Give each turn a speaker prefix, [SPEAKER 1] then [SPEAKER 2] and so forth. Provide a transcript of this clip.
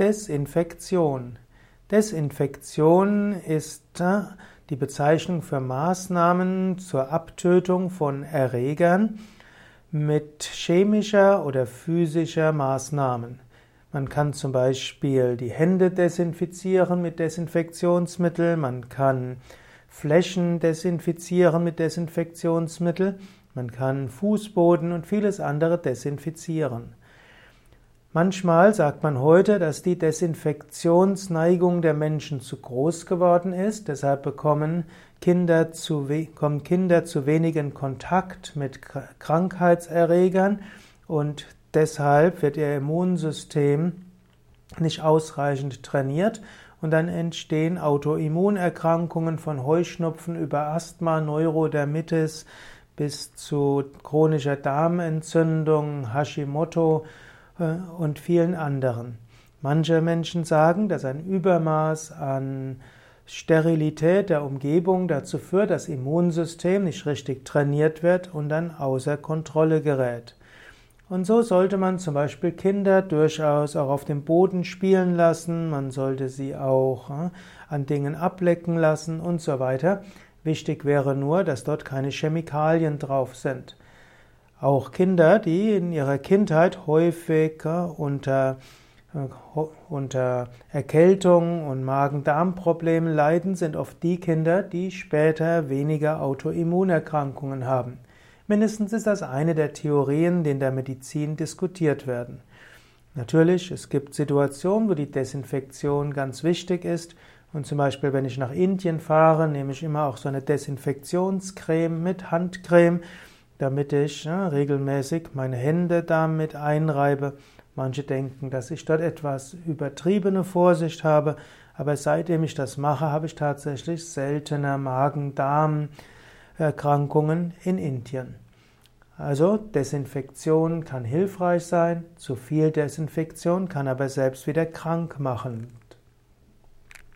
[SPEAKER 1] Desinfektion. Desinfektion ist äh, die Bezeichnung für Maßnahmen zur Abtötung von Erregern mit chemischer oder physischer Maßnahmen. Man kann zum Beispiel die Hände desinfizieren mit Desinfektionsmittel, man kann Flächen desinfizieren mit Desinfektionsmittel, man kann Fußboden und vieles andere desinfizieren. Manchmal sagt man heute, dass die Desinfektionsneigung der Menschen zu groß geworden ist. Deshalb bekommen Kinder zu, kommen Kinder zu wenigen Kontakt mit Krankheitserregern und deshalb wird ihr Immunsystem nicht ausreichend trainiert und dann entstehen Autoimmunerkrankungen von Heuschnupfen über Asthma, Neurodermitis bis zu chronischer Darmentzündung, Hashimoto und vielen anderen. Manche Menschen sagen, dass ein Übermaß an Sterilität der Umgebung dazu führt, dass das Immunsystem nicht richtig trainiert wird und dann außer Kontrolle gerät. Und so sollte man zum Beispiel Kinder durchaus auch auf dem Boden spielen lassen, man sollte sie auch äh, an Dingen ablecken lassen und so weiter. Wichtig wäre nur, dass dort keine Chemikalien drauf sind. Auch Kinder, die in ihrer Kindheit häufig unter, äh, unter Erkältung und Magen-Darm-Problemen leiden, sind oft die Kinder, die später weniger Autoimmunerkrankungen haben. Mindestens ist das eine der Theorien, die in der Medizin diskutiert werden. Natürlich, es gibt Situationen, wo die Desinfektion ganz wichtig ist. Und zum Beispiel, wenn ich nach Indien fahre, nehme ich immer auch so eine Desinfektionscreme mit Handcreme damit ich ja, regelmäßig meine Hände damit einreibe. Manche denken, dass ich dort etwas übertriebene Vorsicht habe, aber seitdem ich das mache, habe ich tatsächlich seltener Magen-Darm-Erkrankungen in Indien. Also Desinfektion kann hilfreich sein, zu viel Desinfektion kann aber selbst wieder krank machen.